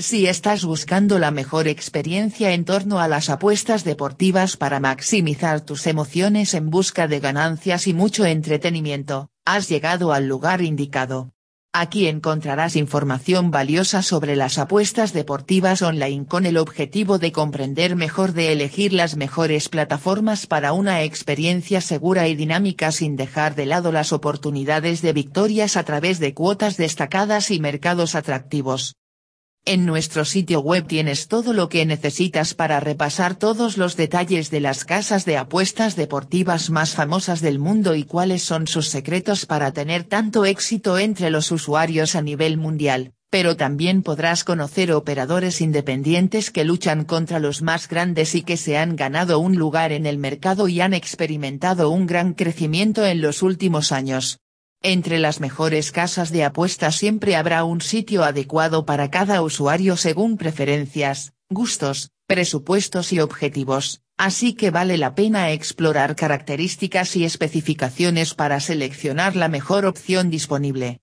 Si estás buscando la mejor experiencia en torno a las apuestas deportivas para maximizar tus emociones en busca de ganancias y mucho entretenimiento, has llegado al lugar indicado. Aquí encontrarás información valiosa sobre las apuestas deportivas online con el objetivo de comprender mejor de elegir las mejores plataformas para una experiencia segura y dinámica sin dejar de lado las oportunidades de victorias a través de cuotas destacadas y mercados atractivos. En nuestro sitio web tienes todo lo que necesitas para repasar todos los detalles de las casas de apuestas deportivas más famosas del mundo y cuáles son sus secretos para tener tanto éxito entre los usuarios a nivel mundial, pero también podrás conocer operadores independientes que luchan contra los más grandes y que se han ganado un lugar en el mercado y han experimentado un gran crecimiento en los últimos años. Entre las mejores casas de apuestas siempre habrá un sitio adecuado para cada usuario según preferencias, gustos, presupuestos y objetivos, así que vale la pena explorar características y especificaciones para seleccionar la mejor opción disponible.